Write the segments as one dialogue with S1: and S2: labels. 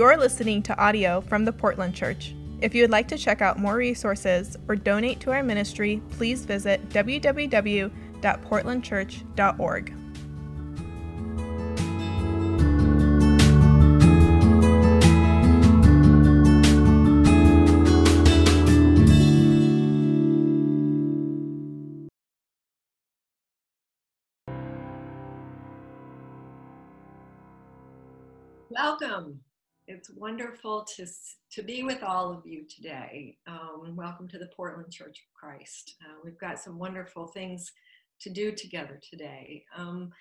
S1: You're listening to audio from the Portland Church. If you would like to check out more resources or donate to our ministry, please visit www.portlandchurch.org.
S2: Welcome. It's wonderful to, to be with all of you today. Um, welcome to the Portland Church of Christ. Uh, we've got some wonderful things to do together today. Um,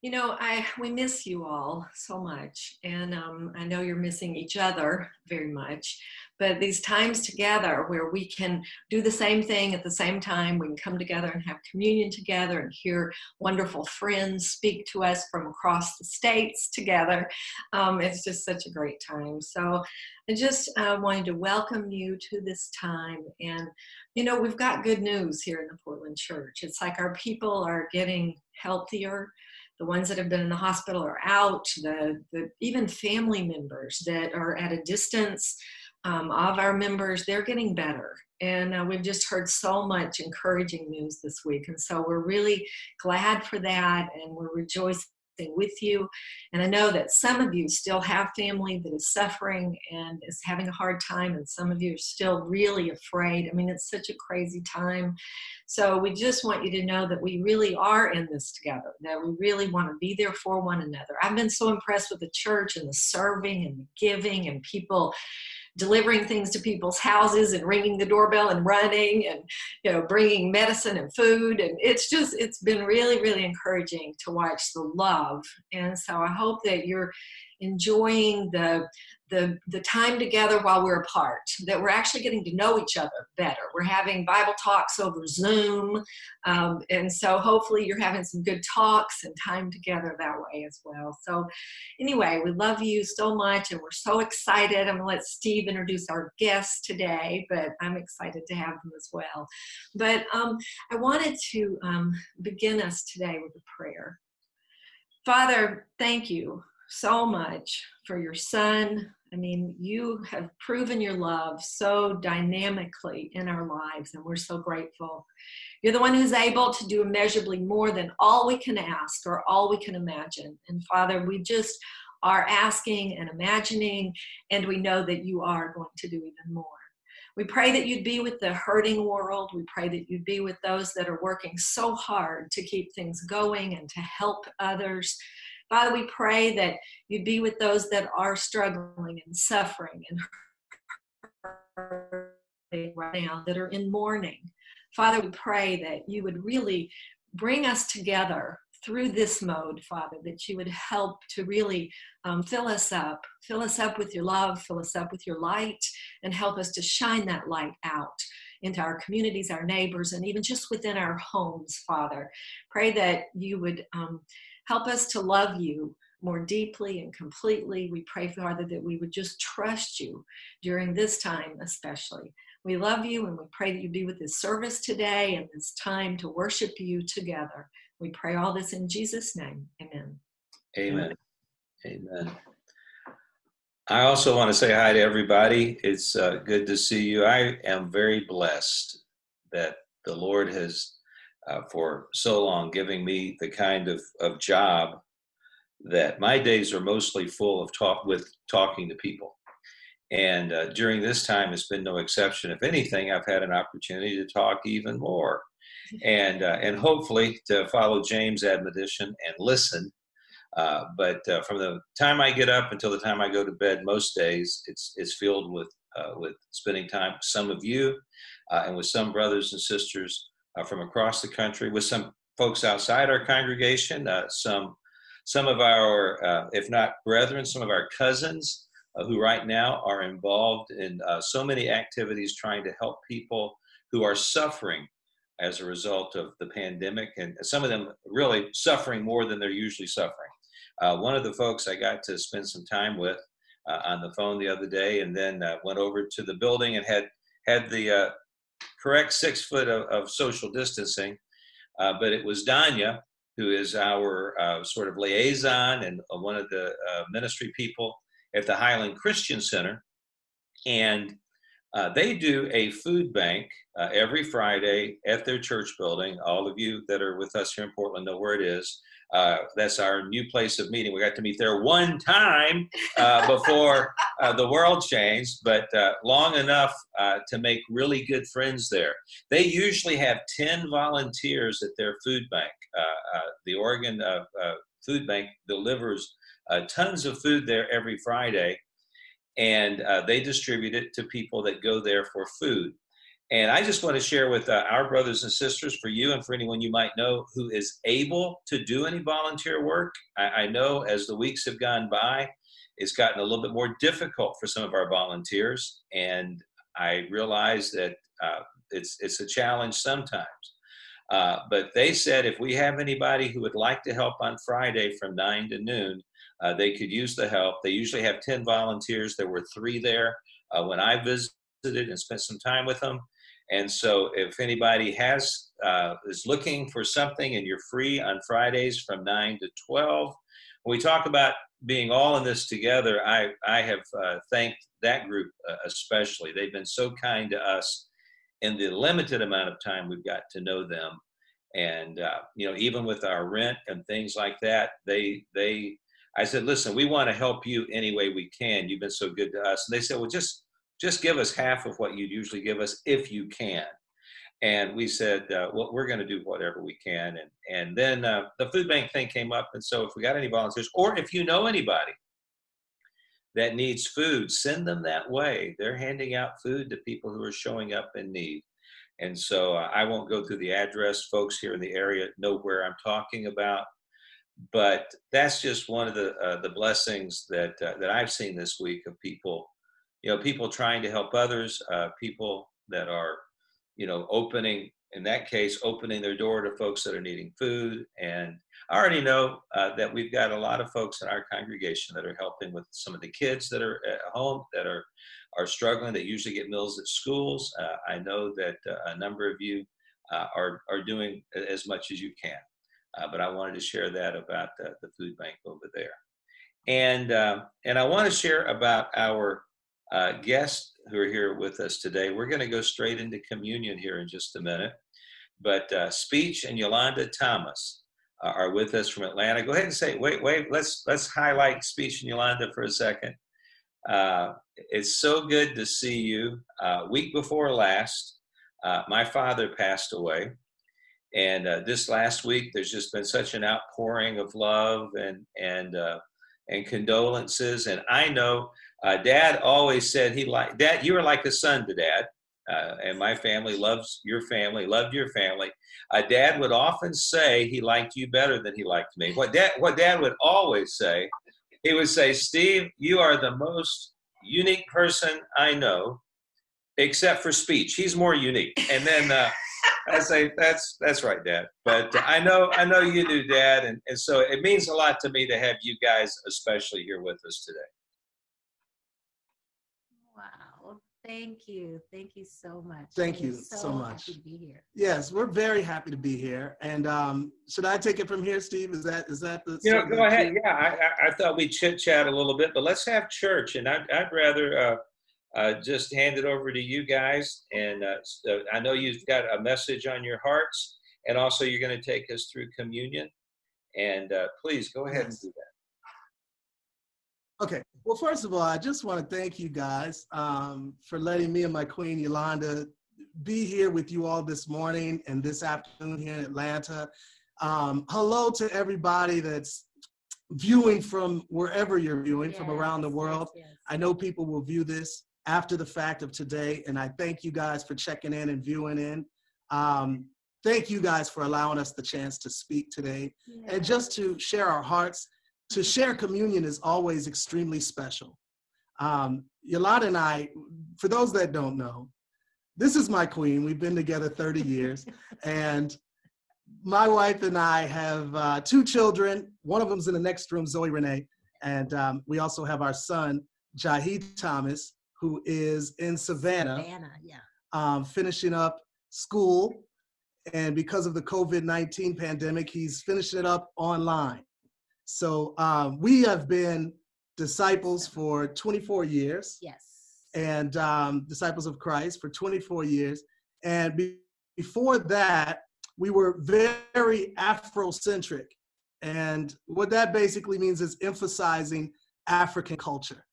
S2: you know, I we miss you all so much, and um, I know you're missing each other very much. But these times together, where we can do the same thing at the same time, we can come together and have communion together, and hear wonderful friends speak to us from across the states together. Um, it's just such a great time. So, I just uh, wanted to welcome you to this time, and you know, we've got good news here in the Portland Church. It's like our people are getting healthier the ones that have been in the hospital are out, the, the even family members that are at a distance um, of our members, they're getting better. And uh, we've just heard so much encouraging news this week. And so we're really glad for that and we're rejoicing with you. And I know that some of you still have family that is suffering and is having a hard time, and some of you are still really afraid. I mean, it's such a crazy time. So we just want you to know that we really are in this together, that we really want to be there for one another. I've been so impressed with the church and the serving and the giving and people delivering things to people's houses and ringing the doorbell and running and you know bringing medicine and food. And it's just it's been really really encouraging to watch the love. And so i hope that you're enjoying the the the time together while we're apart that we're actually getting to know each other better. We're having bible talks over zoom um, and so hopefully you're having some good talks and time together that way as well. So anyway we love you so much and we're so excited. I'm going to let steve introduce our guests today but i'm excited to have them as well. But um, i wanted to um, begin us today with a prayer. Father thank you so much for your son. I mean, you have proven your love so dynamically in our lives, and we're so grateful. You're the one who's able to do immeasurably more than all we can ask or all we can imagine. And Father, we just are asking and imagining, and we know that you are going to do even more. We pray that you'd be with the hurting world. We pray that you'd be with those that are working so hard to keep things going and to help others. Father, we pray that you'd be with those that are struggling and suffering and right now that are in mourning. Father, we pray that you would really bring us together through this mode, Father, that you would help to really um, fill us up, fill us up with your love, fill us up with your light, and help us to shine that light out into our communities, our neighbors, and even just within our homes, Father. Pray that you would um, Help us to love you more deeply and completely. We pray, Father, that we would just trust you during this time, especially. We love you and we pray that you be with this service today and this time to worship you together. We pray all this in Jesus' name. Amen.
S3: Amen. Amen. I also want to say hi to everybody. It's uh, good to see you. I am very blessed that the Lord has uh, for so long, giving me the kind of, of job that my days are mostly full of talk with talking to people. And uh, during this time, it's been no exception. If anything, I've had an opportunity to talk even more, and uh, and hopefully to follow James' admonition and listen. Uh, but uh, from the time I get up until the time I go to bed, most days it's it's filled with uh, with spending time with some of you uh, and with some brothers and sisters uh, from across the country with some folks outside our congregation, uh, some some of our, uh, if not brethren, some of our cousins uh, who right now are involved in uh, so many activities trying to help people who are suffering as a result of the pandemic, and some of them really suffering more than they're usually suffering. Uh, one of the folks I got to spend some time with on the phone the other day, and then went over to the building and had had the correct six foot of, of social distancing. Uh, but it was Danya, who is our uh, sort of liaison and uh, one of the uh, ministry people at the Highland Christian Center, and uh, they do a food bank every Friday at their church building. All of you that are with us here in Portland know where it is. Uh, that's our new place of meeting. We got to meet there one time uh, before uh, the world changed, but uh, long enough uh, to make really good friends there. They usually have 10 volunteers at their food bank. Uh, the Oregon Food Bank delivers tons of food there every Friday, and they distribute it to people that go there for food. And I just want to share with uh, our brothers and sisters, for you and for anyone you might know who is able to do any volunteer work. I, I know as the weeks have gone by, it's gotten a little bit more difficult for some of our volunteers. And I realize that uh, it's, it's a challenge sometimes. Uh, but they said if we have anybody who would like to help on Friday from 9 to noon, uh, they could use the help. They usually have 10 volunteers. There were three there uh, when I visited and spent some time with them. And so, if anybody has uh, is looking for something and you're free on Fridays from nine to twelve, we talk about being all in this together, I I have uh, thanked that group uh, especially. They've been so kind to us in the limited amount of time we've got to know them, and uh, you know even with our rent and things like that, they they. I said, listen, we want to help you any way we can. You've been so good to us. And they said, well, just just give us half of what you'd usually give us if you can. And we said, uh, well, we're going to do whatever we can. And, and then uh, the food bank thing came up. And so if we got any volunteers, or if you know anybody that needs food, send them that way. They're handing out food to people who are showing up in need. And so uh, I won't go through the address. Folks here in the area know where I'm talking about. But that's just one of the uh, the blessings that uh, that I've seen this week of people you know people trying to help others uh, people that are you know opening in that case opening their door to folks that are needing food. And i already know uh, that we've got a lot of folks in our congregation that are helping with some of the kids that are at home that are are struggling. That usually get meals at schools. Uh, i know that uh, a number of you uh, are are doing as much as you can. Uh, but i wanted to share that about the food bank over there. And and i want to share about our uh, guests who are here with us today. We're going to go straight into communion here in just a minute. But uh, Speech and Yolanda Thomas uh, are with us from Atlanta. Go ahead and say, wait, wait, let's let's highlight Speech and Yolanda for a second. Uh, it's so good to see you. Uh, week before last, my father passed away. And this last week, there's just been such an outpouring of love and and and condolences. And I know uh, dad always said he like dad. You were like a son to dad, uh, and my family loves your family, loved your family. Uh, dad would often say he liked you better than he liked me. What dad, what dad would always say, he would say, "Steve, you are the most unique person I know, except for speech. He's more unique." And then. Uh, I say that's that's right, Dad. But I know I know you do, Dad, and, and so it means a lot to me to have you guys, especially here with us today.
S4: Thank you. Thank you so much.
S5: Thank you so, so much.
S4: to be here.
S5: Yes, we're very happy to be here. And um, should I take it from here, Steve? Is that is that the?
S3: You know, go ahead. Yeah, I, I thought we'd chit chat a little bit, but let's have church. And I'd, I'd rather uh, uh, just hand it over to you guys. And uh, so I know you've got a message on your hearts, and also you're going to take us through communion. And uh, please go ahead and do that.
S5: Okay. Well, first of all, I just want to thank you guys um, for letting me and my queen Yolanda be here with you all this morning and this afternoon here in Atlanta. Um, hello to everybody that's viewing from wherever you're viewing yes, from around the world. Yes, yes. I know people will view this after the fact of today, and I thank you guys for checking in and viewing in. Um, thank you guys for allowing us the chance to speak today and just to share our hearts to share communion is always extremely special. Um, Yolanda and I, for those that don't know, this is my queen. We've been together 30 years. and my wife and I have uh, two children. One of them's in the next room, Zoe Renee. And um, we also have our son, Jahid Thomas, who is in Savannah,
S4: Savannah yeah.
S5: um, finishing up school. And because of the COVID 19 pandemic, he's finishing it up online. So um, we have been disciples for 24 years.
S4: Yes.
S5: And um, disciples of Christ for 24 years. And be- before that, we were very Afrocentric. And what that basically means is emphasizing African culture.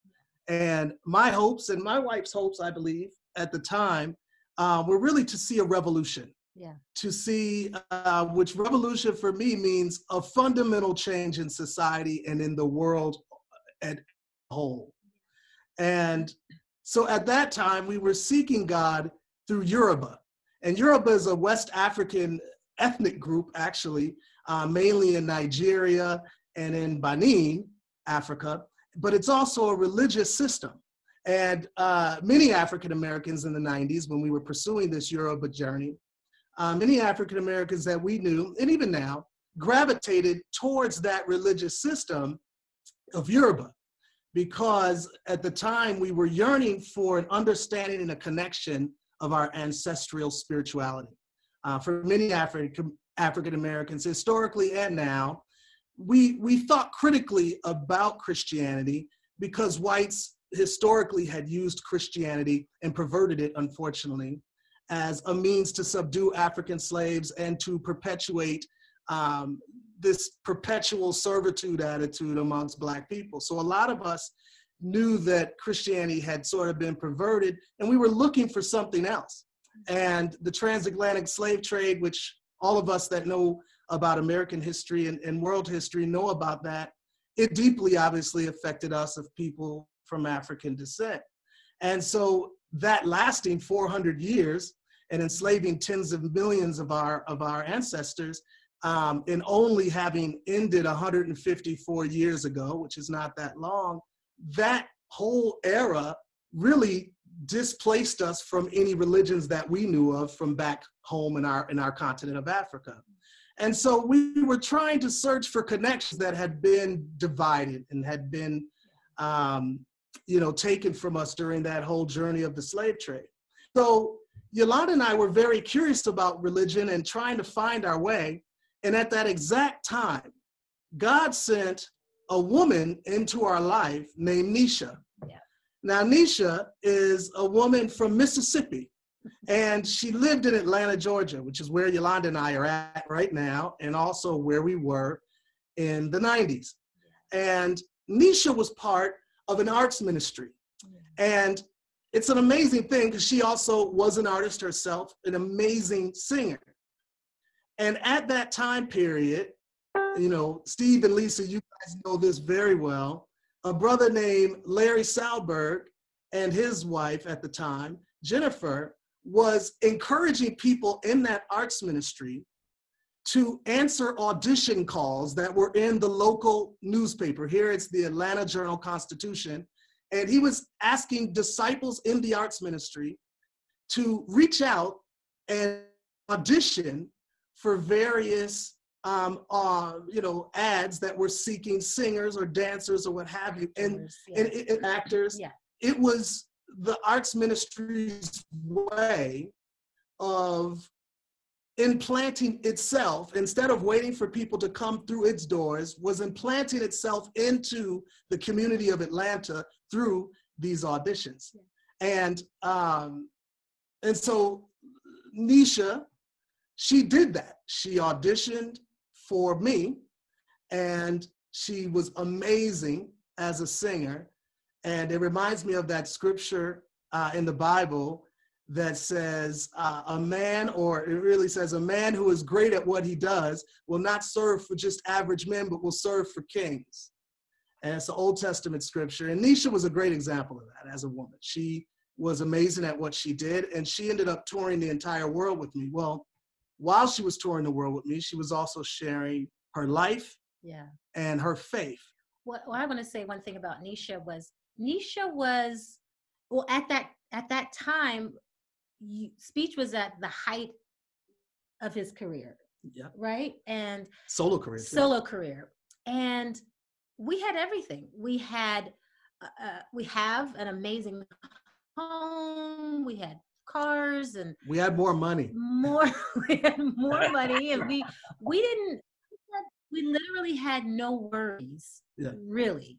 S5: And my hopes and my wife's hopes, I believe, at the time, uh, were really to see a revolution.
S4: Yeah.
S5: To see, uh, which revolution for me means a fundamental change in society and in the world at whole. And so at that time, we were seeking God through Yoruba. And Yoruba is a West African ethnic group, actually, uh, mainly in Nigeria and in Benin, Africa, but it's also a religious system. And uh, many African Americans in the 90s, when we were pursuing this Yoruba journey, uh, many African Americans that we knew, and even now, gravitated towards that religious system of Yoruba because at the time we were yearning for an understanding and a connection of our ancestral spirituality. Uh, for many African African Americans, historically and now, we we thought critically about Christianity because whites historically had used Christianity and perverted it, unfortunately, as a means to subdue African slaves and to perpetuate um, this perpetual servitude attitude amongst Black people. So a lot of us knew that Christianity had sort of been perverted, and we were looking for something else. And the transatlantic slave trade, which all of us that know about American history and, and world history know about that, it deeply obviously affected us of people from African descent. And so that lasting 400 years and enslaving tens of millions of our, of our ancestors um, and only having ended 154 years ago, which is not that long, that whole era really displaced us from any religions that we knew of from back home in our in our continent of Africa. And so we were trying to search for connections that had been divided and had been, um, you know, taken from us during that whole journey of the slave trade. So Yolanda and I were very curious about religion and trying to find our way. And at that exact time, God sent a woman into our life named Nisha.
S4: Yeah.
S5: Now, Nisha is a woman from Mississippi, and she lived in Atlanta, Georgia, which is where Yolanda and I are at right now, and also where we were in the 90s. And Nisha was part of an arts ministry. And it's an amazing thing because she also was an artist herself, an amazing singer. And at that time period, you know, Steve and Lisa, you guys know this very well. A brother named Larry Salberg and his wife at the time, Jennifer, was encouraging people in that arts ministry to answer audition calls that were in the local newspaper. Here it's the Atlanta Journal Constitution. And he was asking disciples in the arts ministry to reach out and audition for various um, uh, you know, ads that were seeking singers or dancers or what have you, and,
S4: Actors, yeah.
S5: and, and actors.
S4: Yeah.
S5: It was the arts ministry's way of implanting itself instead of waiting for people to come through its doors was implanting itself into the community of atlanta through these auditions. And um and so nisha she did that. She auditioned for me and she was amazing as a singer. And it reminds me of that scripture uh, in the bible that says uh, a man, or it really says a man who is great at what he does will not serve for just average men, but will serve for kings. And it's an Old Testament scripture. And Nisha was a great example of that as a woman. She was amazing at what she did, and she ended up touring the entire world with me. Well, while she was touring the world with me, she was also sharing her life
S4: Yeah.
S5: and her faith.
S4: What, what I want to say one thing about Nisha was Nisha was well at that at that time you, speech was at the height of his career
S5: Yeah.
S4: right and
S5: Solo career. too.
S4: solo career and we had everything we had uh, uh, we have an amazing home we had cars and
S5: We had more money.
S4: more we had more money and we we didn't we literally had no worries
S5: Yeah.
S4: really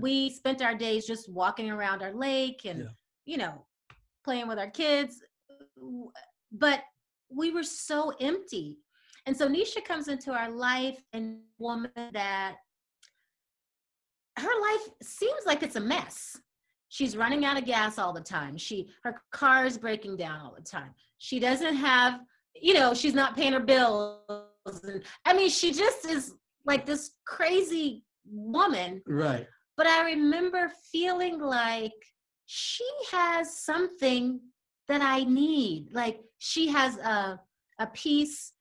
S4: we spent our days just walking around our lake and,
S5: Yeah.
S4: you know, playing with our kids. But we were so empty. And so Nisha comes into our life and woman that her life seems like it's a mess. She's running out of gas all the time. She her car is breaking down all the time. She doesn't have, you know, she's not paying her bills. And, I mean, she just is like this crazy woman.
S5: Right.
S4: But I remember feeling like she has something that I need. Like she has a a peace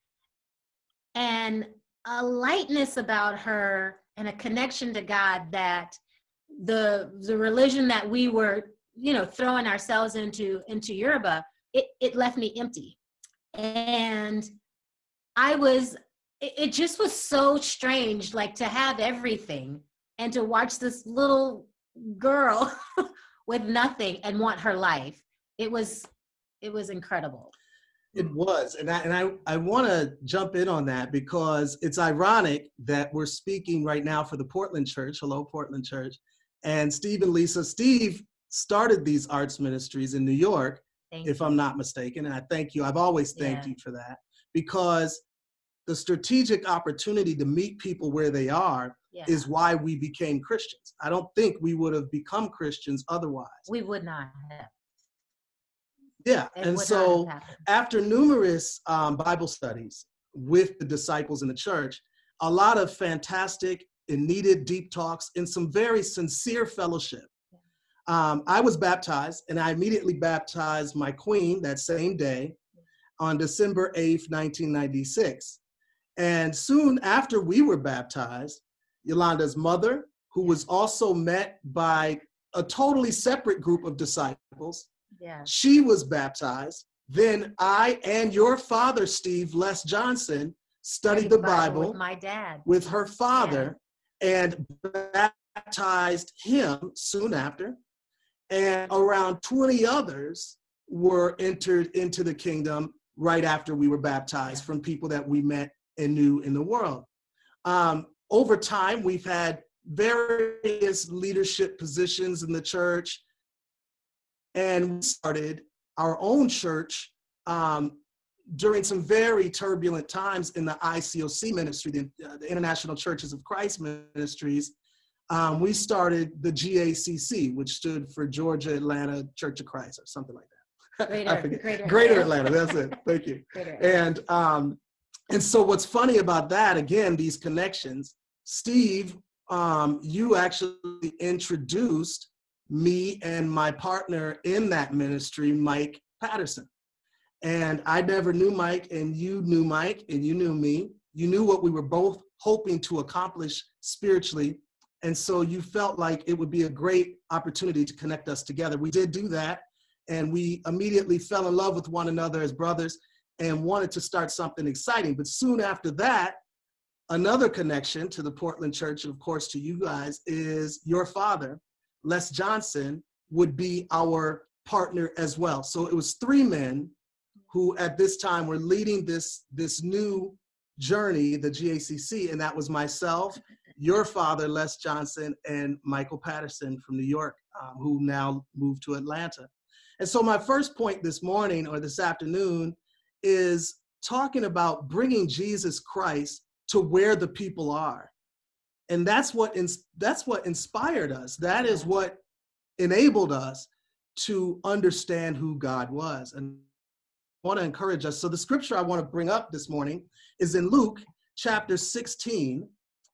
S4: and a lightness about her and a connection to God that the the religion that we were you know throwing ourselves into into Yoruba it it left me empty and I was it, it just was so strange like to have everything and to watch this little girl with nothing and want her life it was it was incredible
S5: It was, and I and I I want to jump in on that because it's ironic that we're speaking right now for the Portland Church. Hello, Portland Church, and Steve and Lisa. Steve started these arts ministries in New York,
S4: thank
S5: if I'm not mistaken, and I thank you. I've always thanked
S4: Yeah.
S5: you for that because the strategic opportunity to meet people where they are
S4: yeah
S5: is why we became Christians. I don't think we would have become Christians otherwise.
S4: we would not have
S5: Yeah,
S4: it
S5: and so.
S4: not have happened.
S5: after numerous um, Bible studies with the disciples in the church, a lot of fantastic and needed deep talks and some very sincere fellowship. Um, I was baptized and I immediately baptized my queen that same day on December 8th, 1996. And soon after we were baptized, Yolanda's mother, who was also met by a totally separate group of disciples,
S4: yeah
S5: she was baptized. Then I and your father, Steve Les Johnson, studied the Bible
S4: with my dad
S5: with her father and baptized him soon after. And around 20 others were entered into the kingdom right after we were baptized from people that we met and knew in the world. Um, over time, we've had various leadership positions in the church, and we started our own church um, during some very turbulent times in the ICOC ministry, the, uh, the International Churches of Christ Ministries. Um, we started the GACC, which stood for Georgia Atlanta Church of Christ, or something like that.
S4: Greater-. Greater
S5: Greater
S4: Atlanta.
S5: Atlanta. That's it. Thank you.
S4: Greater-
S5: And um, and so what's funny about that, again, these connections, Steve, um, you actually introduced me and my partner in that ministry, Mike Patterson. And I never knew Mike, and you knew Mike, and you knew me. You knew what we were both hoping to accomplish spiritually. And so you felt like it would be a great opportunity to connect us together. We did do that, and we immediately fell in love with one another as brothers and wanted to start something exciting. But soon after that, another connection to the Portland church, and of course to you guys, is your father, Les Johnson, would be our partner as well. So it was three men who at this time were leading this, this new journey, the GACC, and that was myself, your father, Les Johnson, and Michael Patterson from New York, um, who now moved to Atlanta. And so my first point this morning or this afternoon is talking about bringing Jesus Christ to where the people are. And that's what ins- that's what inspired us. That is what enabled us to understand who God was. And I want to encourage us. So the scripture I want to bring up this morning is in Luke chapter 16,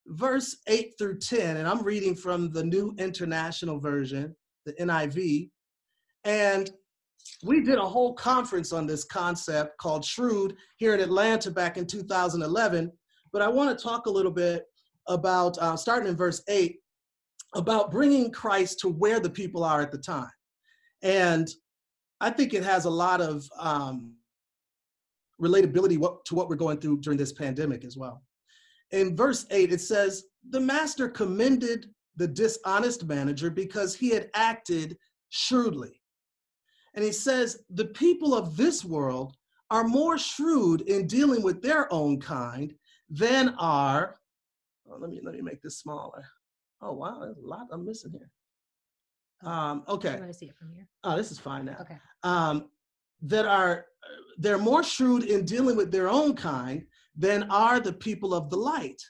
S5: verse 8 through 10. And I'm reading from the New International Version, the NIV. And we did a whole conference on this concept called Shrewd here in Atlanta back in 2011. But I want to talk a little bit about, uh, starting in verse 8, about bringing Christ to where the people are at the time. And I think it has a lot of um, relatability what, to what we're going through during this pandemic as well. In verse 8, it says, The master commended the dishonest manager because he had acted shrewdly. And he says, The people of this world are more shrewd in dealing with their own kind than are, oh, let, me, let me make this smaller. Oh wow, there's a lot I'm missing here. Um, okay.
S4: You want to see it from here?
S5: Oh, this is fine now.
S4: Okay.
S5: Um, that are they're more shrewd in dealing with their own kind than are the people of the light.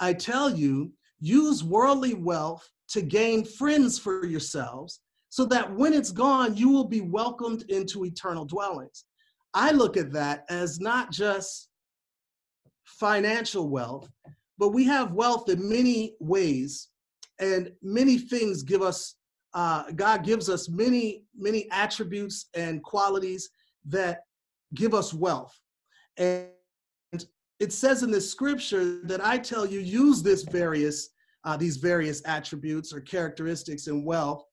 S5: I tell you, use worldly wealth to gain friends for yourselves, so that when it's gone, you will be welcomed into eternal dwellings. I look at that as not just financial wealth, but we have wealth in many ways, and many things give us uh, God gives us many, many attributes and qualities that give us wealth. And it says in the scripture that I tell you, use this various, uh, these various attributes or characteristics and wealth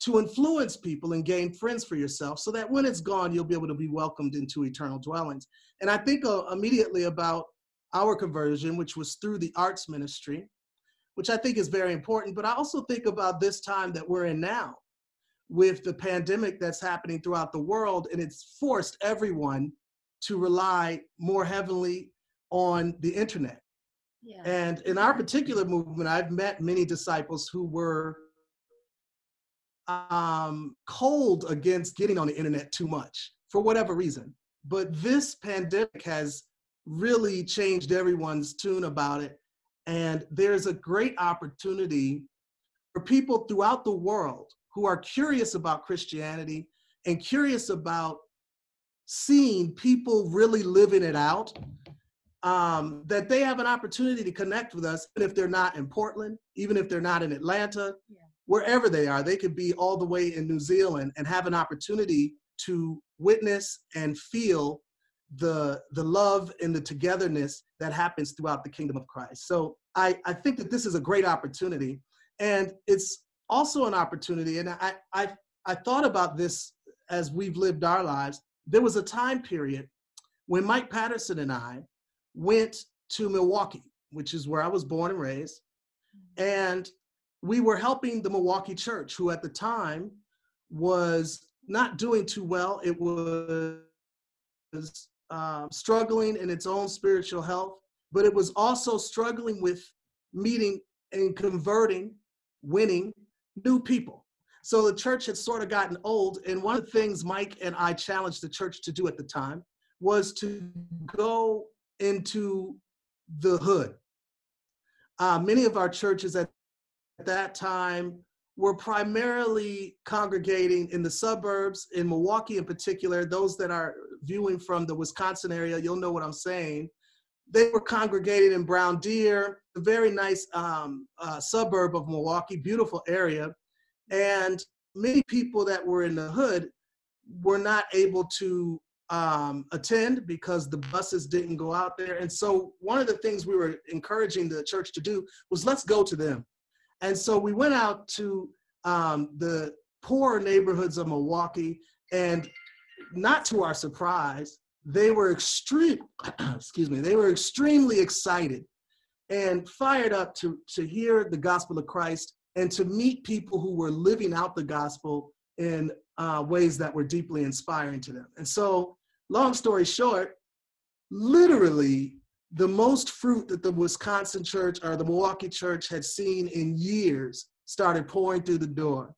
S5: to influence people and gain friends for yourself so that when it's gone, you'll be able to be welcomed into eternal dwellings. And I think uh, immediately about our conversion, which was through the arts ministry which I think is very important. But I also think about this time that we're in now with the pandemic that's happening throughout the world, and it's forced everyone to rely more heavily on the internet. Yeah. And in our particular movement, I've met many disciples who were um, cold against getting on the internet too much for whatever reason. But this pandemic has really changed everyone's tune about it. And there's a great opportunity for people throughout the world who are curious about Christianity and curious about seeing people really living it out, um, that they have an opportunity to connect with us, even if they're not in Portland, even if they're not in Atlanta, yeah. wherever they are. They could be all the way in New Zealand and have an opportunity to witness and feel the the love and the togetherness that happens throughout the kingdom of Christ. So I, I think that this is a great opportunity. And it's also an opportunity. And I, I I thought about this as we've lived our lives. There was a time period when Mike Patterson and I went to Milwaukee, which is where I was born and raised. And we were helping the Milwaukee church, who at the time was not doing too well. It was um, struggling in its own spiritual health, but it was also struggling with meeting and converting, winning new people. So the church had sort of gotten old. And one of the things Mike and I challenged the church to do at the time was to go into the hood. Uh, many of our churches at that time were primarily congregating in the suburbs, in Milwaukee in particular. Those that are viewing from the Wisconsin area, you'll know what I'm saying. They were congregated in Brown Deer, a very nice um, uh, suburb of Milwaukee, beautiful area. And many people that were in the hood were not able to um, attend because the buses didn't go out there. And so, one of the things we were encouraging the church to do was let's go to them. And so, we went out to um, the poor neighborhoods of Milwaukee, and not to our surprise, they were extreme, excuse me, they were extremely excited and fired up to, to hear the gospel of Christ and to meet people who were living out the gospel in uh, ways that were deeply inspiring to them. And so, long story short, literally the most fruit that the Wisconsin church or the Milwaukee church had seen in years started pouring through the door.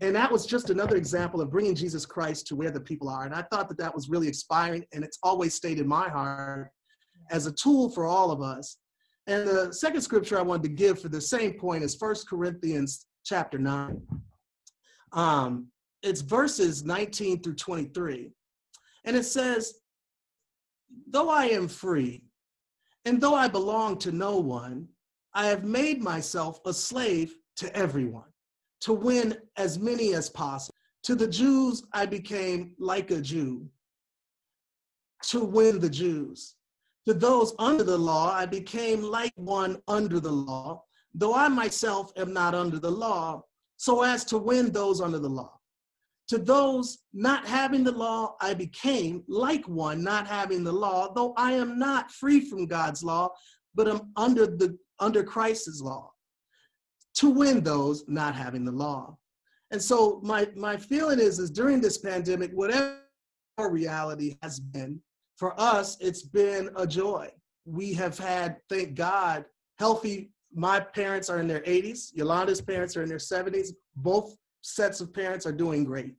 S5: And that was just another example of bringing Jesus Christ to where the people are. And I thought that that was really inspiring. And it's always stayed in my heart as a tool for all of us. And the second scripture I wanted to give for the same point is First Corinthians chapter 9. Um, it's verses 19 through 23. And it says, Though I am free, and though I belong to no one, I have made myself a slave to everyone to win as many as possible. To the Jews, I became like a Jew to win the Jews. To those under the law, I became like one under the law, though I myself am not under the law, so as to win those under the law. To those not having the law, I became like one not having the law, though I am not free from God's law, but am under the under Christ's law to win those not having the law. And so my my feeling is is during this pandemic, whatever our reality has been, for us, it's been a joy. We have had, thank God, healthy my parents are in their 80s. Yolanda's parents are in their 70s. Both sets of parents are doing great.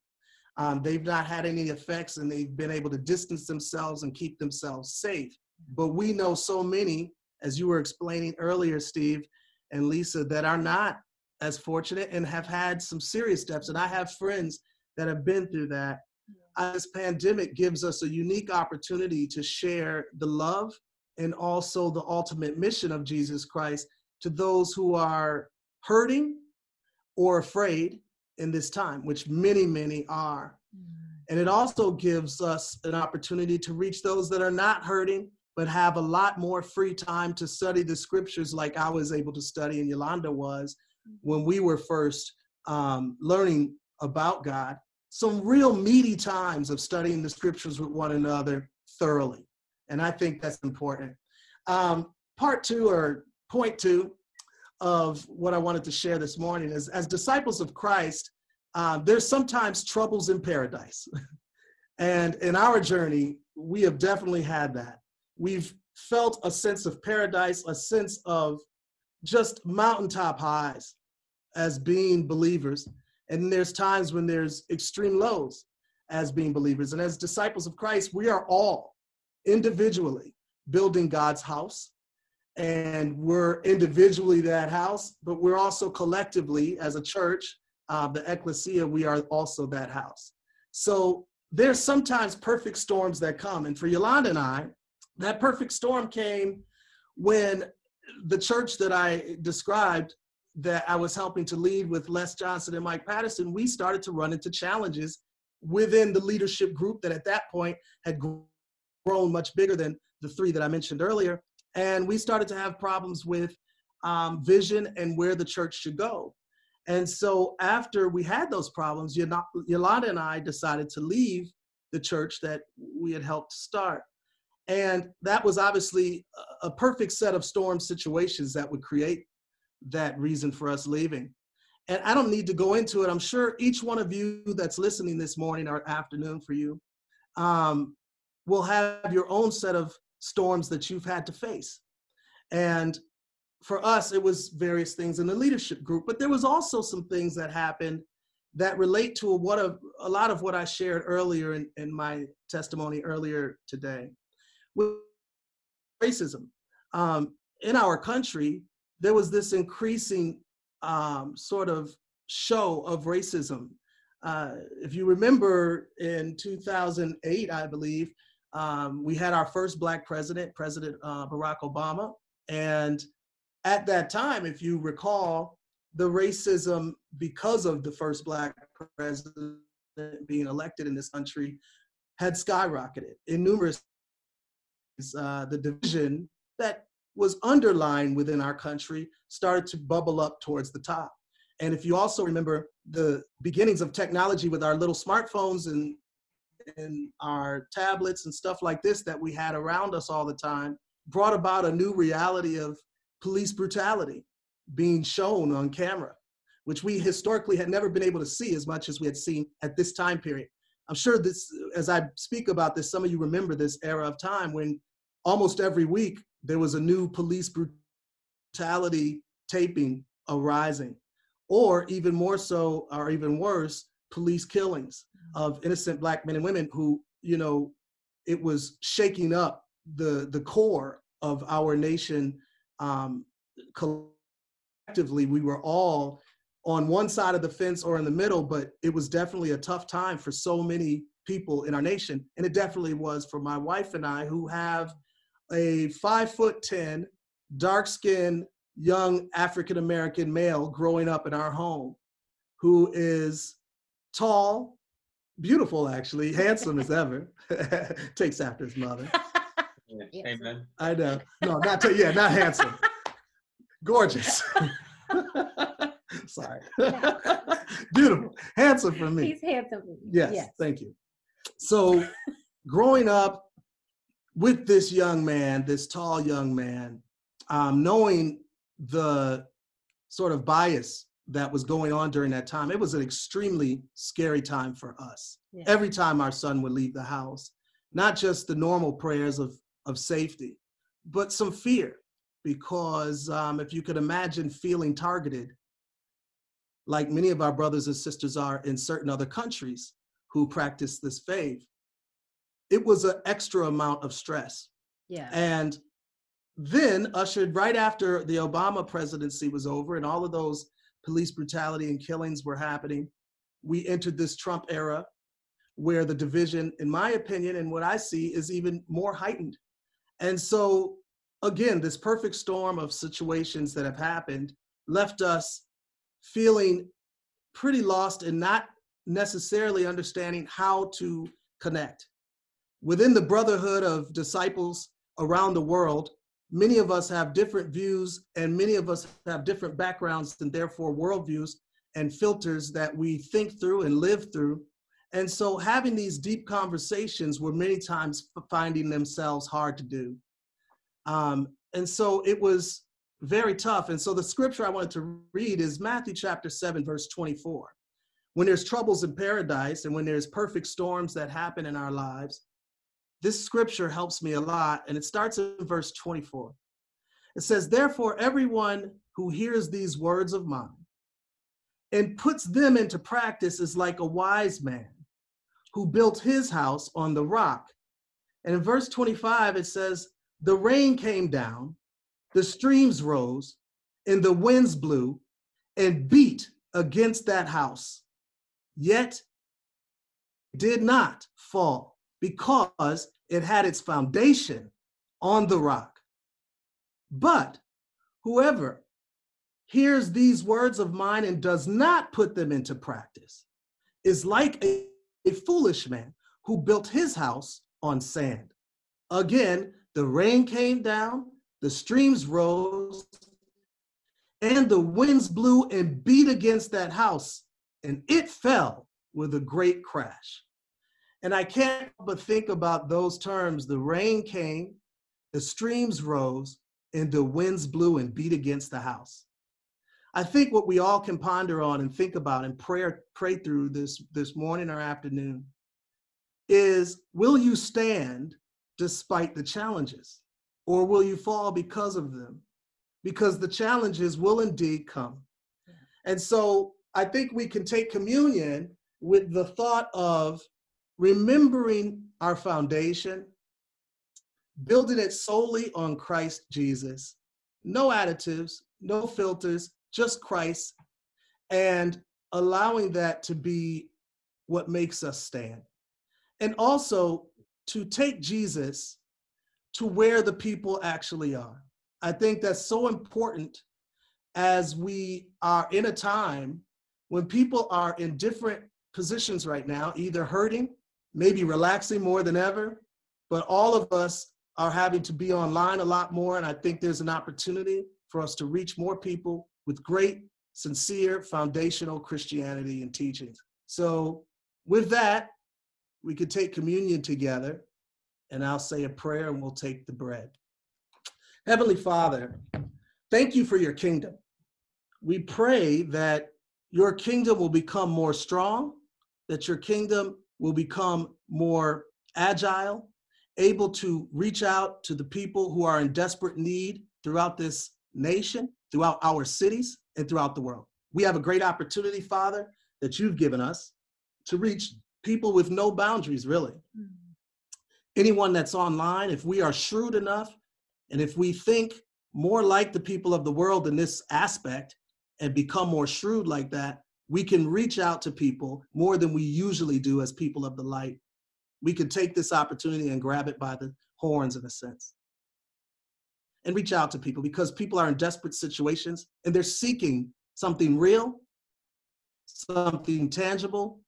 S5: Um, they've not had any effects and they've been able to distance themselves and keep themselves safe. But we know so many, as you were explaining earlier, Steve and Lisa, that are not as fortunate and have had some serious steps. And I have friends that have been through that. Uh, this pandemic gives us a unique opportunity to share the love and also the ultimate mission of Jesus Christ to those who are hurting or afraid in this time, which many, many are. And it also gives us an opportunity to reach those that are not hurting, but have a lot more free time to study the scriptures like I was able to study and Yolanda was when we were first um, learning about God. Some real meaty times of studying the scriptures with one another thoroughly. And I think that's important. Um, part two or point two of what I wanted to share this morning is as disciples of Christ, uh, there's sometimes troubles in paradise. and in our journey, we have definitely had that. We've felt a sense of paradise, a sense of just mountaintop highs as being believers. And there's times when there's extreme lows as being believers. And as disciples of Christ, we are all individually building God's house and we're individually that house, but we're also collectively as a church, uh, the ecclesia, we are also that house. So there's sometimes perfect storms that come. And for Yolanda and I, that perfect storm came when the church that I described that I was helping to lead with Les Johnson and Mike Patterson, we started to run into challenges within the leadership group that at that point had grown much bigger than the three that I mentioned earlier and we started to have problems with um, vision and where the church should go. And so after we had those problems, Yolanda and I decided to leave the church that we had helped start. And that was obviously a perfect set of storm situations that would create that reason for us leaving. And I don't need to go into it. I'm sure each one of you that's listening this morning or afternoon for you um, will have your own set of storms that you've had to face. And for us, it was various things in the leadership group, but there was also some things that happened that relate to what a, a lot of what I shared earlier in, in my testimony earlier today. With racism. Um, in our country, there was this increasing um, sort of show of racism. Uh, if you remember in 2008, I believe, um, we had our first black president, President uh, Barack Obama. And at that time, if you recall, the racism because of the first black president being elected in this country had skyrocketed in numerous uh, the division that was underlying within our country started to bubble up towards the top. And if you also remember the beginnings of technology with our little smartphones and and our tablets and stuff like this that we had around us all the time brought about a new reality of police brutality being shown on camera, which we historically had never been able to see as much as we had seen at this time period. I'm sure this, as I speak about this, some of you remember this era of time when almost every week there was a new police brutality taping arising, or even more so, or even worse, police killings of innocent black men and women who, you know, it was shaking up the the core of our nation. Um, collectively, we were all on one side of the fence or in the middle, but it was definitely a tough time for so many people in our nation, and it definitely was for my wife and I, who have a five foot ten, dark skinned young African American male growing up in our home, who is tall, beautiful actually, handsome as ever. Takes after his mother.
S3: yes. Amen.
S5: I know. No, not to, yeah, not handsome. Gorgeous. Sorry. beautiful. Handsome for me.
S4: He's handsome.
S5: Yes, yes. Thank you. So growing up with this young man, this tall young man, um, knowing the sort of bias that was going on during that time. It was an extremely scary time for us. Yeah. Every time our son would leave the house, not just the normal prayers of, of safety, but some fear. because um, if you could imagine feeling targeted, like many of our brothers and sisters are in certain other countries who practice this faith, it was an extra amount of stress.
S4: Yeah.
S5: And then, ushered right after the Obama presidency was over and all of those police brutality and killings were happening, we entered this Trump era where the division, in my opinion, and what I see is even more heightened. And so, again, this perfect storm of situations that have happened left us feeling pretty lost and not necessarily understanding how to connect. Within the brotherhood of disciples around the world, many of us have different views and many of us have different backgrounds and therefore worldviews and filters that we think through and live through. And so having these deep conversations were many times finding themselves hard to do. Um, and so it was very tough. And so the scripture I wanted to read is Matthew chapter 7, verse 24. When there's troubles in paradise and when there's perfect storms that happen in our lives, this scripture helps me a lot. And it starts in verse 24. It says, Therefore, everyone who hears these words of mine and puts them into practice is like a wise man who built his house on the rock. And in verse 25, it says, The rain came down, the streams rose, and the winds blew and beat against that house. Yet did not fall because it had its foundation on the rock. But whoever hears these words of mine and does not put them into practice is like a, a foolish man who built his house on sand. Again, the rain came down, the streams rose, and the winds blew and beat against that house, and it fell with a great crash. And I can't but think about those terms. The rain came, the streams rose, and the winds blew and beat against the house. I think what we all can ponder on and think about and pray, pray through this, this morning or afternoon is will you stand despite the challenges? Or will you fall because of them? Because the challenges will indeed come. And so I think we can take communion with the thought of remembering our foundation, building it solely on Christ Jesus. No additives, no filters, just Christ, and allowing that to be what makes us stand. And also to take Jesus to where the people actually are. I think that's so important as we are in a time when people are in different positions right now, either hurting maybe relaxing more than ever, but all of us are having to be online a lot more. And I think there's an opportunity for us to reach more people with great, sincere, foundational Christianity and teachings. So, with that, we could take communion together, and I'll say a prayer and we'll take the bread. Heavenly Father, thank you for your kingdom. We pray that your kingdom will become more strong, that your kingdom will become more agile, able to reach out to the people who are in desperate need throughout this nation, throughout our cities, and throughout the world. We have a great opportunity, Father, that you've given us to reach people with no boundaries, really. Mm. Anyone that's online, if we are shrewd enough and if we think more like the people of the world in this aspect and become more shrewd like that, we can reach out to people more than we usually do as people of the light. We can take this opportunity and grab it by the horns, in a sense, and reach out to people because people are in desperate situations and they're seeking something real, something tangible,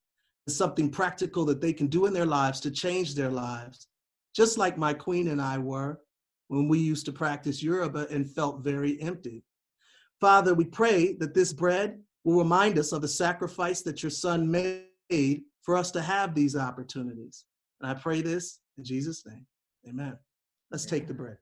S5: something practical that they can do in their lives to change their lives, just like my queen and I were when we used to practice Yoruba and felt very empty. Father, we pray that this bread will remind us of the sacrifice that your son made for us to have these opportunities. And I pray this in Jesus' name. Amen. Let's take the bread.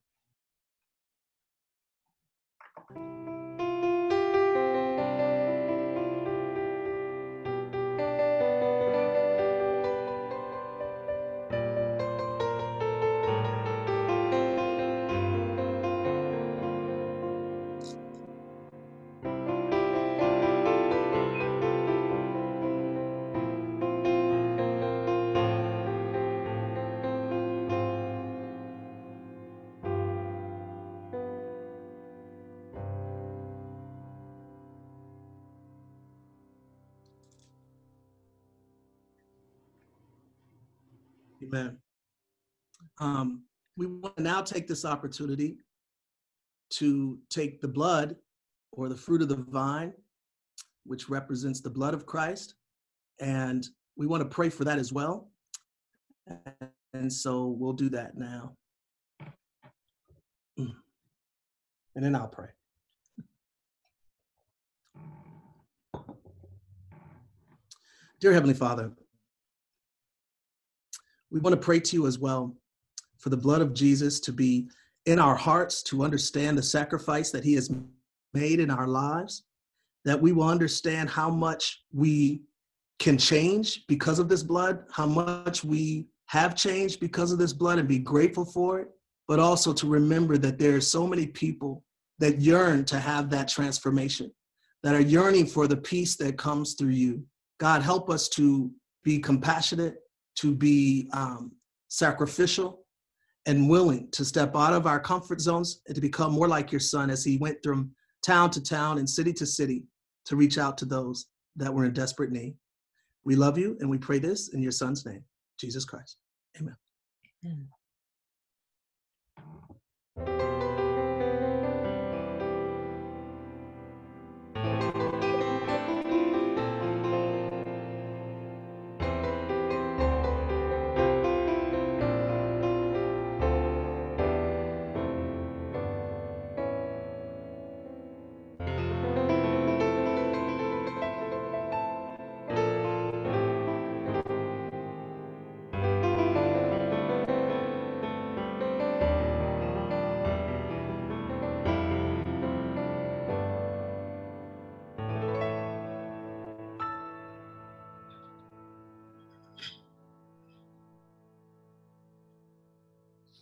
S5: Amen. Um, we want to now take this opportunity to take the blood or the fruit of the vine, which represents the blood of Christ, and we want to pray for that as well. And so we'll do that now. And then I'll pray. Dear Heavenly Father, we want to pray to you as well for the blood of Jesus to be in our hearts, to understand the sacrifice that he has made in our lives, that we will understand how much we can change because of this blood, how much we have changed because of this blood and be grateful for it, but also to remember that there are so many people that yearn to have that transformation, that are yearning for the peace that comes through you. God, help us to be compassionate, to be um, sacrificial, and willing to step out of our comfort zones and to become more like your son as he went from town to town and city to city to reach out to those that were in desperate need. We love you and we pray this in your son's name, Jesus Christ. Amen. Amen.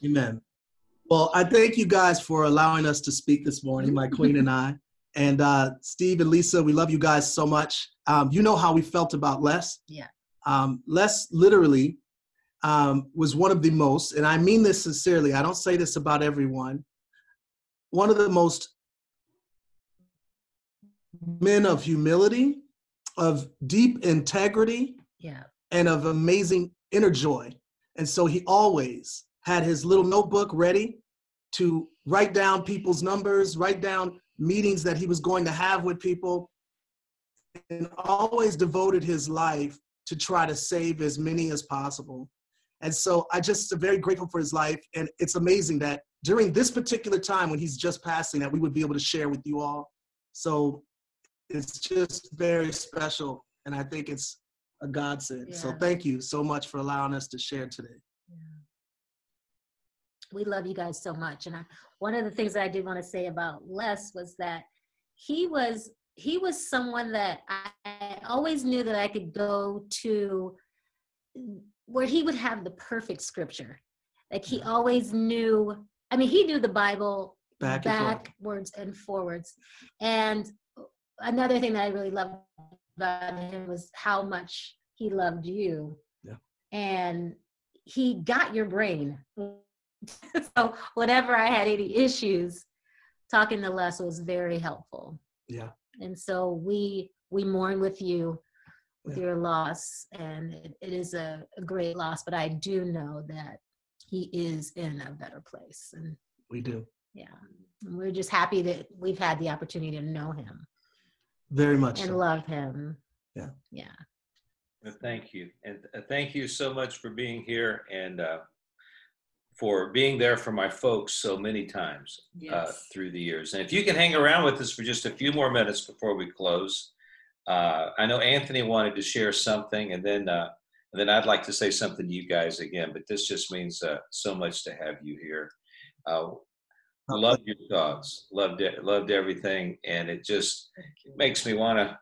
S5: Amen. Well, I thank you guys for allowing us to speak this morning, my queen and I. And uh, Steve and Lisa, we love you guys so much. Um, you know how we felt about Les.
S4: Yeah.
S5: Um, Les literally um, was one of the most, and I mean this sincerely, I don't say this about everyone, one of the most men of humility, of deep integrity,
S4: yeah.
S5: and of amazing inner joy. And so he always had his little notebook ready to write down people's numbers, write down meetings that he was going to have with people, and always devoted his life to try to save as many as possible. And so I just am very grateful for his life. And it's amazing that during this particular time when he's just passing, that we would be able to share with you all. So it's just very special. And I think it's a godsend. Yeah. So thank you so much for allowing us to share today.
S4: We love you guys so much. And I, one of the things that I did want to say about Les was that he was he was someone that I always knew that I could go to where he would have the perfect scripture. Like he always knew, I mean, he knew the Bible Back backwards and, and forwards. And another thing that I really loved about him was how much he loved you.
S5: Yeah.
S4: And he got your brain so whenever I had any issues, talking to Les was very helpful.
S5: Yeah.
S4: And so we we mourn with you with yeah. your loss, and it, it is a, a great loss. But I do know that he is in a better place, and
S5: we do.
S4: Yeah, and we're just happy that we've had the opportunity to know him.
S5: Very much
S4: and
S5: so.
S4: love him.
S5: Yeah.
S4: Yeah.
S3: Well, thank you, and uh, thank you so much for being here, and uh, for being there for my folks so many times uh, yes. uh, through the years. And if you can hang around with us for just a few more minutes before we close, uh, I know Anthony wanted to share something, and then uh, and then I'd like to say something to you guys again. But this just means uh, so much to have you here. Uh, loved your dogs, loved it, loved everything, and it just makes me want to,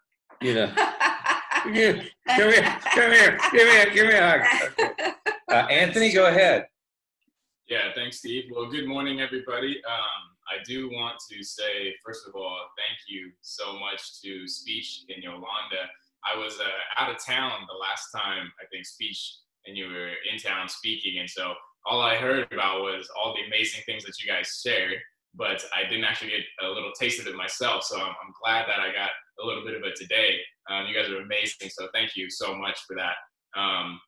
S3: you know. come here, come here, come here, give me a, give me a hug. Uh, Anthony, go ahead.
S6: Yeah, thanks, Steve. Well, good morning, everybody. Um, I do want to say, first of all, thank you so much to Speech and Yolanda. I was uh, out of town the last time, I think, Speech and you were in town speaking. And so all I heard about was all the amazing things that you guys shared, but I didn't actually get a little taste of it myself. So I'm, I'm glad that I got a little bit of it today. Um, you guys are amazing. So thank you so much for that. Um,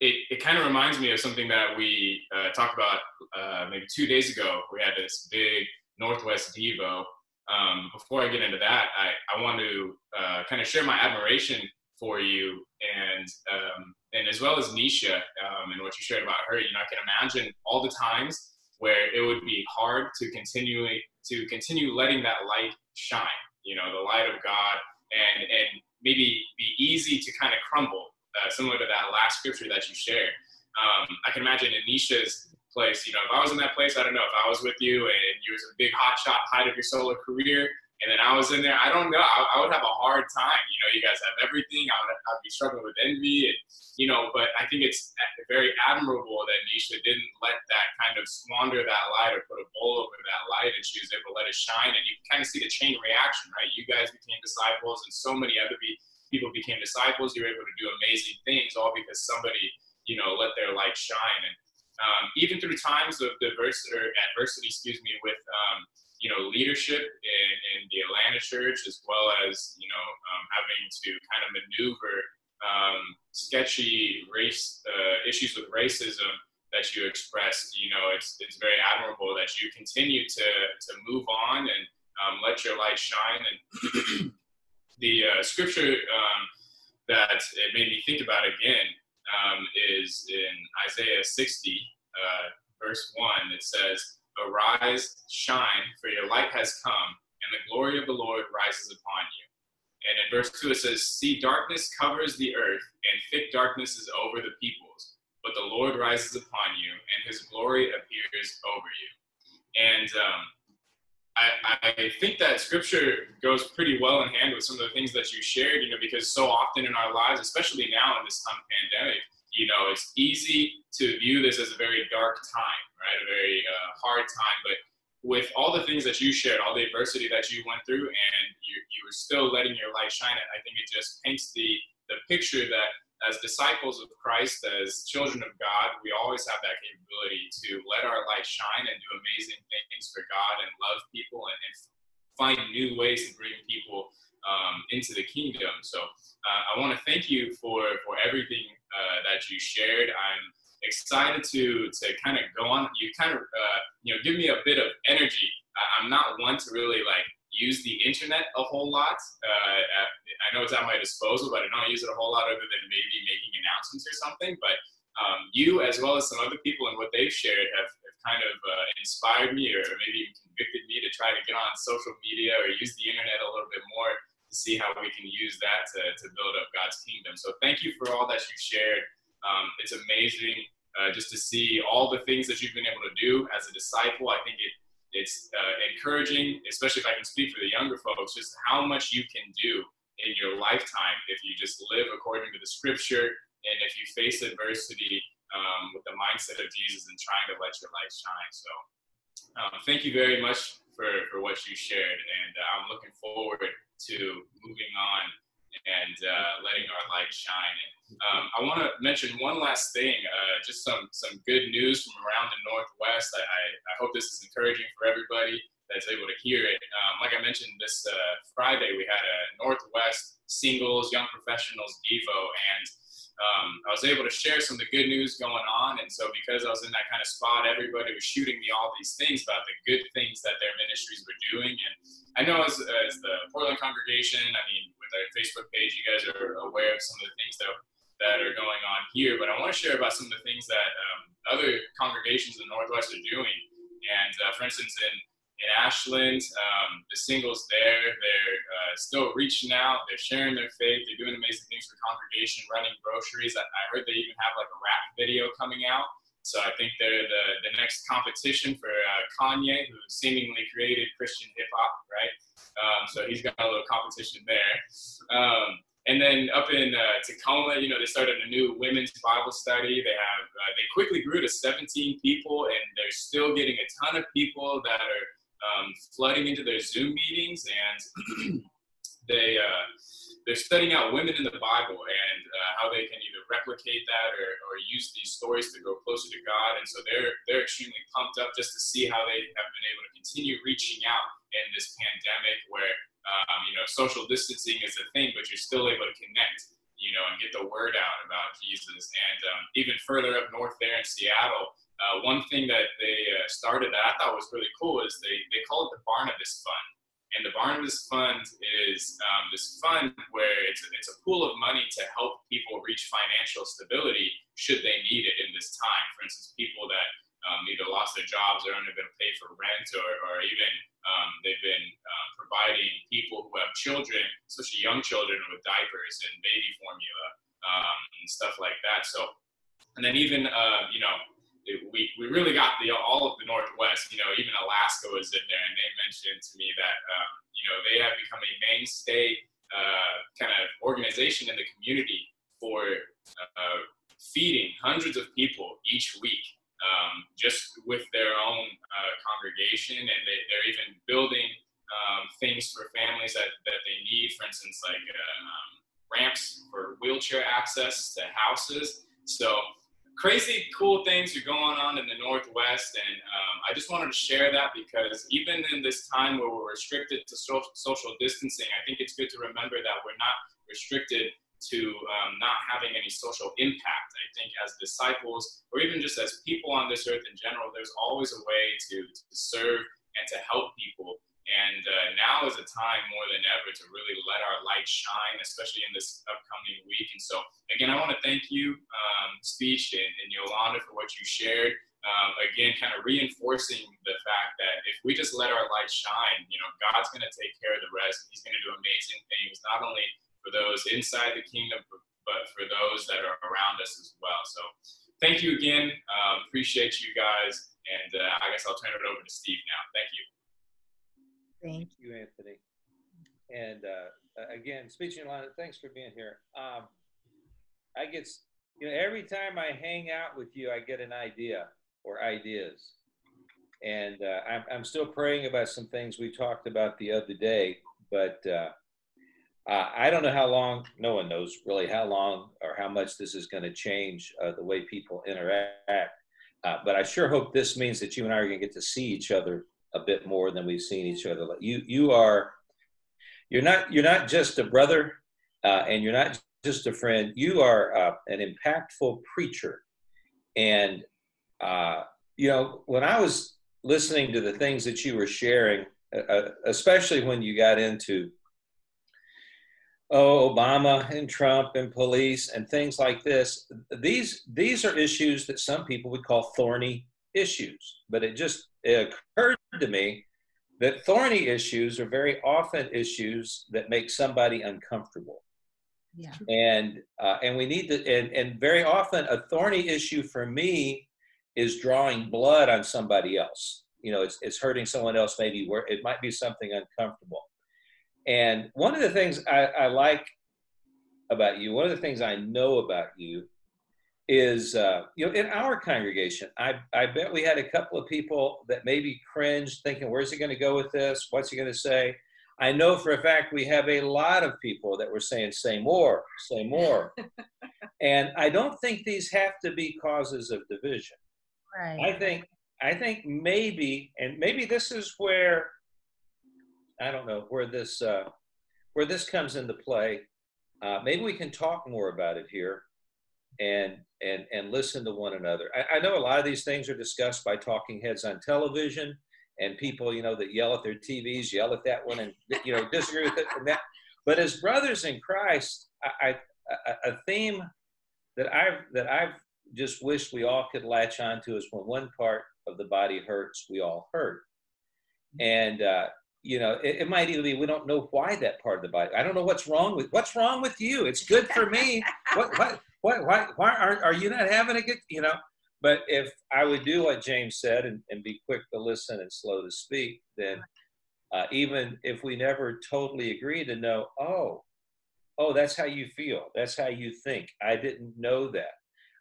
S6: it, it kind of reminds me of something that we uh, talked about uh, maybe two days ago. We had this big Northwest Devo. Um, before I get into that, I, I want to uh, kind of share my admiration for you and um, and as well as Nisha um, and what you shared about her. You know, I can imagine all the times where it would be hard to continue to continue letting that light shine. You know, the light of God, and and maybe be easy to kind of crumble uh, similar to that last scripture that you shared. Um, I can imagine Anisha's place, you know, if I was in that place, I don't know, if I was with you and you was a big hot shot, height of your solo career, and then I was in there, I don't know, I, I, would have a hard time. You know, you guys have everything. I would, I'd be struggling with envy, and you know. But I think it's very admirable that Nisha didn't let that kind of squander that light or put a bowl over that light, and she was able to let it shine. And you kind of see the chain reaction, right? You guys became disciples, and so many other people people became disciples. You were able to do amazing things, all because somebody, you know, let their light shine. And um, even through times of diversity or adversity, excuse me, with um, you know leadership in, in, the Atlanta church, as well as you know um, having to kind of maneuver um, sketchy race uh, issues with racism that you expressed. You know, it's it's very admirable that you continue to to move on and um, let your light shine and the uh, scripture um, that it made me think about again um, is in Isaiah 60, uh, verse 1. It says, Arise, shine, for your light has come, and the glory of the Lord rises upon you. And in verse 2, it says, See, darkness covers the earth, and thick darkness is over the peoples. But the Lord rises upon you, and his glory appears over you. And um, I, I think that scripture goes pretty well in hand with some of the things that you shared, you know, because so often in our lives, especially now in this time of pandemic, you know, it's easy to view this as a very dark time, right? A very uh, hard time. But with all the things that you shared, all the adversity that you went through, and you, you were still letting your light shine, I think it just paints the, the picture that as disciples of Christ, as children of God, we always have that capability to let our light shine and do amazing things for God and love people and, and find new ways to bring people um, into the kingdom. So uh, I want to thank you for for everything uh, that you shared. I'm excited to to kind of go on. You kind of uh, you know give me a bit of energy. I'm not one to really like use the internet a whole lot. Uh, I know it's at my disposal, but I don't use it a whole lot other than maybe making announcements or something. But um, you, as well as some other people and what they've shared, have, have kind of uh, inspired me or maybe even convicted me to try to get on social media or use the internet a little bit more to see how we can use that to, to build up God's kingdom. So thank you for all that you've shared. Um, it's amazing uh, just to see all the things that you've been able to do as a disciple. I think it it's uh, encouraging, especially if I can speak for the younger folks, just how much you can do in your lifetime if you just live according to the scripture and if you face adversity um, with the mindset of Jesus and trying to let your light shine. So, um, thank you very much for, for what you shared, and uh, I'm looking forward to moving on and uh, letting our light shine. And um, I want to mention one last thing, uh, just some some good news from around the Northwest. I, I, hope this is encouraging for everybody that's able to hear it. Um, like I mentioned, this uh, Friday we had a Northwest Singles Young Professionals Devo, and um, I was able to share some of the good news going on. And so, because I was in that kind of spot, everybody was shooting me all these things about the good things that their ministries were doing. And I know as, as the Portland congregation, I mean, with our Facebook page, you guys are aware of some of the things that that are going on here, but I want to share about some of the things that um, other congregations in the Northwest are doing. And uh, for instance, in in Ashland, um, the singles there, they're uh, still reaching out. They're sharing their faith. They're doing amazing things for congregation, running groceries. I, I heard they even have like a rap video coming out. So I think they're the, the next competition for uh, Kanye, who seemingly created Christian hip hop, right? Um, so he's got a little competition there. Um, and then up in uh, Tacoma, you know, they started a new women's Bible study. They have uh, they quickly grew to 17 people, and they're still getting a ton of people that are um, flooding into their Zoom meetings, and they uh, they're studying out women in the Bible and uh, how they can either replicate that or, or use these stories to go closer to God. And so they're they're extremely pumped up just to see how they have been able to continue reaching out in this pandemic where um, you know social distancing is a thing, but you're still able to connect you know, and get the word out about Jesus. And um, even further up north there in Seattle, uh, one thing that they uh, started that I thought was really cool is they, they call it the Barnabas Fund. And the Barnabas Fund is um, this fund where it's a, it's a pool of money to help people reach financial stability should they need it in this time. For instance, people that um, either lost their jobs or able to pay for rent, or, or even um, they've been um, providing people who have children, especially young children, with diapers and baby formula um, and stuff like that. So, and then even uh, you know we, we really got the all of the Northwest. You know, even Alaska was in there, and they mentioned to me that um, you know they have become a mainstay uh, kind of organization in the community for uh, feeding hundreds of people each week, um, just with their own uh, congregation, and they, they're even building um, things for families that, that they need. For instance, like um, ramps for wheelchair access to houses. So crazy cool things are going on in the Northwest. And um, I just wanted to share that because even in this time where we're restricted to so- social distancing, I think it's good to remember that we're not restricted to um, not having any social impact. I think as disciples, or even just as people on this earth in general, there's always a way to, to serve and to help people. And uh, now is a time more than ever to really let our light shine, especially in this upcoming week. And so, again, I want to thank you, um, Speech and, and, Yolanda, for what you shared. Um, again, kind of reinforcing the fact that if we just let our light shine, you know, God's going to take care of the rest. He's going to do amazing things, not only for those inside the kingdom, but for those that are around us as well. So, thank you again. Um, appreciate you guys. And uh, I guess I'll turn it over to Steve now. Thank you.
S3: Thank you, Anthony. And uh, again, speaking line, thanks for being here. Um, I get, you know, every time I hang out with you, I get an idea or ideas. And uh, I'm, I'm still praying about some things we talked about the other day, but uh, I don't know how long, no one knows really how long or how much this is going to change uh, the way people interact. Uh, but I sure hope this means that you and I are going to get to see each other a bit more than we've seen each other. You you are you're not you're not just a brother, uh, and you're not just a friend. You are uh, an impactful preacher, and uh, you know when I was listening to the things that you were sharing, uh, uh, especially when you got into oh obama and trump and police and things like this these these are issues that some people would call thorny issues but it just it occurred to me that thorny issues are very often issues that make somebody uncomfortable.
S4: Yeah.
S3: And uh, and we need to and, and very often a thorny issue for me is drawing blood on somebody else. You know, it's it's hurting someone else maybe where it might be something uncomfortable. And one of the things I, I like about you, one of the things I know about you is uh, you know in our congregation I, I bet we had a couple of people that maybe cringed thinking where's he going to go with this? What's he going to say? I know for a fact we have a lot of people that were saying say more say more. And i don't think these have to be causes of division.
S4: Right.
S3: I think i think maybe and maybe this is where i don't know where this uh, where this comes into play. Uh, maybe we can talk more about it here and and and listen to one another. I, I, know a lot of these things are discussed by talking heads on television and people, you know, that yell at their TVs, yell at that one, and you know disagree with it and that. But as brothers in Christ, I, I a theme that I've that I've just wished we all could latch onto is when one part of the body hurts, we all hurt. And uh, you know, it, it, might even be we don't know why that part of the body. I don't know what's wrong with what's wrong with you. It's good for me. what what why, why, why are, are you not having a good, you know? But if I would do what James said and, and be quick to listen and slow to speak, then uh, even if we never totally agree to know, oh, oh, that's how you feel. That's how you think. I didn't know that.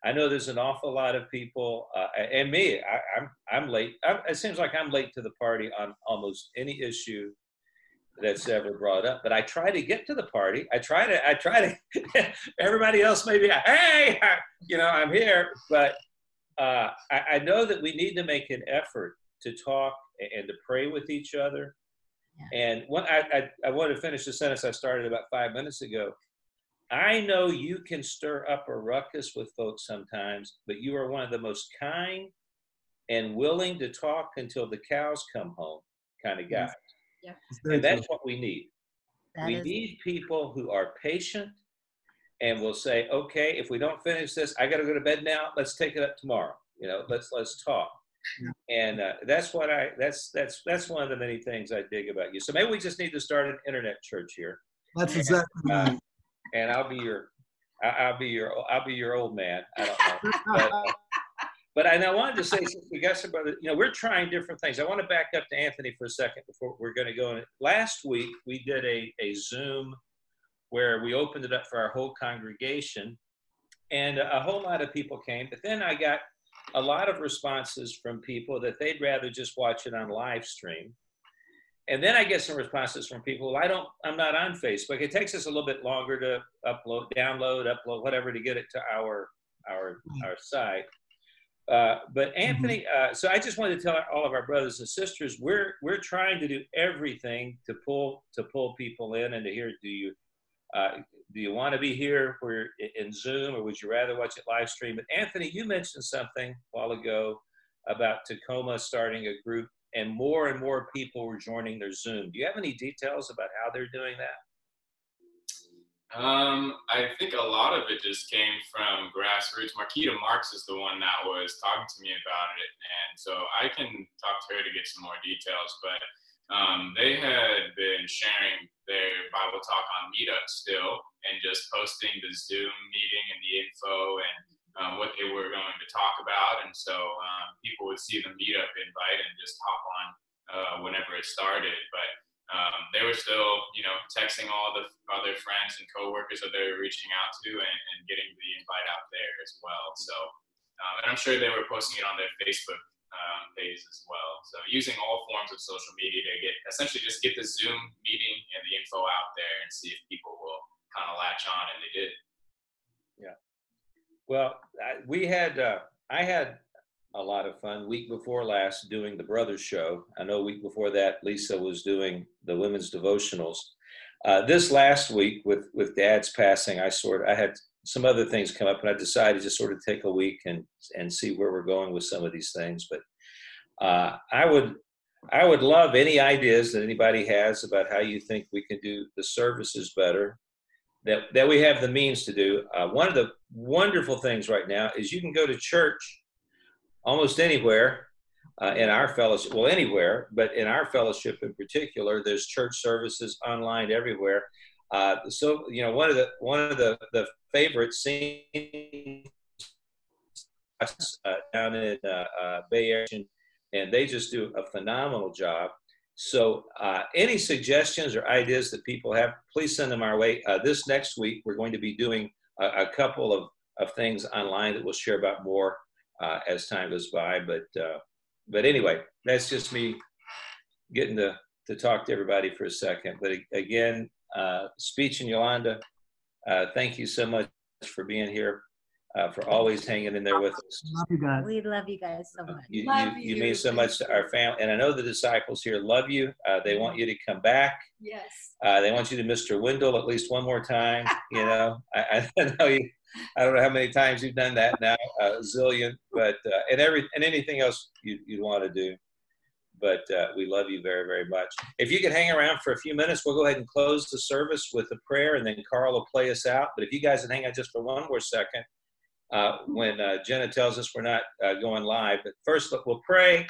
S3: I know there's an awful lot of people, uh, and me. I, am I'm, I'm late. I'm, it seems like I'm late to the party on almost any issue that's ever brought up. But I try to get to the party. I try to, I try to, everybody else may be, hey, you know, I'm here. But uh, I, I, know that we need to make an effort to talk and to pray with each other. Yeah. And one, I, I, I want to finish the sentence I started about five minutes ago. I know you can stir up a ruckus with folks sometimes, but you are one of the most kind and willing to talk until the cows come home kind of guys.
S2: Yeah.
S3: And that's what we need.
S4: That
S3: we
S4: is-
S3: need people who are patient and will say, okay, if we don't finish this, I got to go to bed now. Let's take it up tomorrow. You know, let's let's talk. And uh, that's what I that's that's that's one of the many things I dig about you. So maybe we just need to start an internet church here,
S5: That's exactly
S3: Uh,
S5: right.
S3: And I'll be your I'll be your I'll be your old man. I don't know. But, but I, and I wanted to say, since we got some brother, you know, we're trying different things. I want to back up to Anthony for a second before we're going to go. in. Last week we did a a Zoom where we opened it up for our whole congregation, and a whole lot of people came. But then I got a lot of responses from people that they'd rather just watch it on live stream. And then I get some responses from people. I don't. I'm not on Facebook. It takes us a little bit longer to upload, download, upload, whatever to get it to our our our site. Uh, but Anthony, uh, so I just wanted to tell all of our brothers and sisters, we're we're trying to do everything to pull to pull people in and to hear. Do you uh, do you want to be here for in Zoom, or would you rather watch it live stream? But Anthony, you mentioned something a while ago about Tacoma starting a group, and more and more people were joining their Zoom. Do you have any details about how they're doing that?
S6: Um, I think a lot of it just came from grassroots. Marquita Marks is the one that was talking to me about it, and so I can talk to her to get some more details. But um, they had been sharing their Bible talk on Meetup still, and just posting the Zoom meeting and the info and um, what they were going to talk about. And so um, people would see the Meetup invite and just hop on uh, whenever it started. But um, they were still, you know, texting all the other friends and coworkers that they were reaching out to and, and getting the invite out there as well. So, um, and I'm sure they were posting it on their Facebook um, pages as well. So, using all forms of social media to get essentially just get the Zoom meeting and the info out there and see if people will kind of latch on, and they did.
S3: Well, I, we had uh, I had a lot of fun week before last doing the brothers show. I know week before that Lisa was doing the women's devotionals. Uh, this last week with with Dad's passing, I sort I had some other things come up, and I decided to sort of take a week and and see where we're going with some of these things. But uh, I would I would love any ideas that anybody has about how you think we can do the services better that, that we have the means to do. Uh, one of the wonderful things right now is you can go to church almost anywhere uh, in our fellowship, well, anywhere, but in our fellowship in particular, there's church services online everywhere. Uh, so, you know, one of the one of the the favorite scenes uh, down in uh, uh, Bay Area, and they just do a phenomenal job. So, uh, any suggestions or ideas that people have, please send them our way. Uh, this next week, we're going to be doing a, a couple of, of things online that we'll share about more uh, as time goes by. But, uh, but anyway, that's just me getting to, to talk to everybody for a second. But again, uh, Speech and Yolanda, uh, thank you so much for being here. Uh, for always hanging in there with us.
S5: Love you guys.
S4: We love you guys so much.
S3: You, you, you
S2: you.
S3: mean so much to our family. And I know the disciples here love you. Uh, they want you to come back.
S2: Yes.
S3: Uh, they want you to Mr. Wendal at least one more time. You know, I, I know you. I don't know how many times you've done that now, uh, a zillion, but uh, and every and anything else you you'd want to do. But uh, we love you very very much. If you could hang around for a few minutes, we'll go ahead and close the service with a prayer, and then Carl will play us out. But if you guys would hang out just for one more second, uh, when uh, Jenna tells us we're not uh, going live. But first, we'll pray,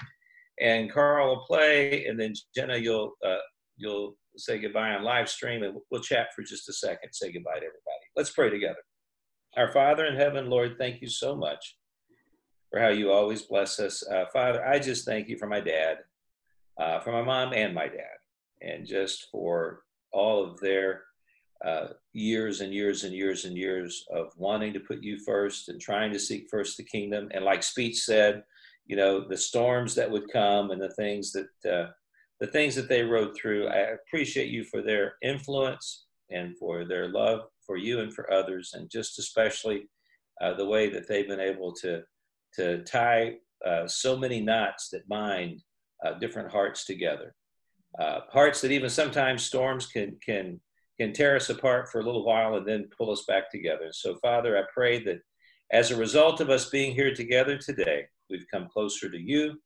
S3: and Carl will play, and then Jenna, you'll uh, you'll say goodbye on live stream, and we'll chat for just a second. Say goodbye to everybody. Let's pray together. Our Father in heaven, Lord, thank you so much for how you always bless us. Uh, Father, I just thank you for my dad, for my mom and my dad, and just for all of their uh, years and years and years and years of wanting to put you first and trying to seek first the kingdom. And like Speech said, you know, the storms that would come and the things that uh, the things that they rode through. I appreciate you for their influence and for their love for you and for others, and just especially uh, the way that they've been able to to tie uh, so many knots that bind uh, different hearts together. Hearts that even sometimes storms can can can tear us apart for a little while and then pull us back together. And so, Father, I pray that as a result of us being here together today, we've come closer to you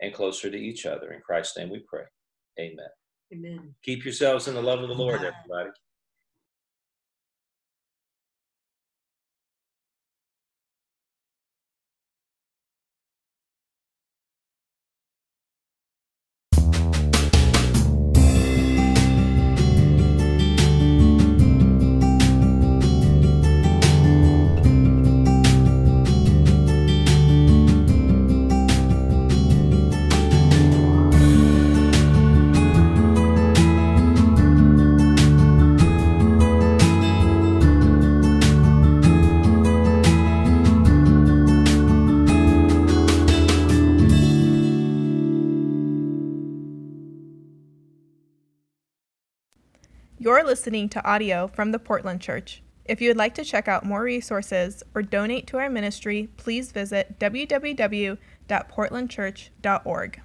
S3: and closer to each other. In Christ's name we pray. Amen.
S2: Amen.
S3: Keep yourselves in the love of the Lord, everybody.
S1: You're listening to audio from the Portland Church. If you would like to check out more resources or donate to our ministry, please visit www.portlandchurch.org.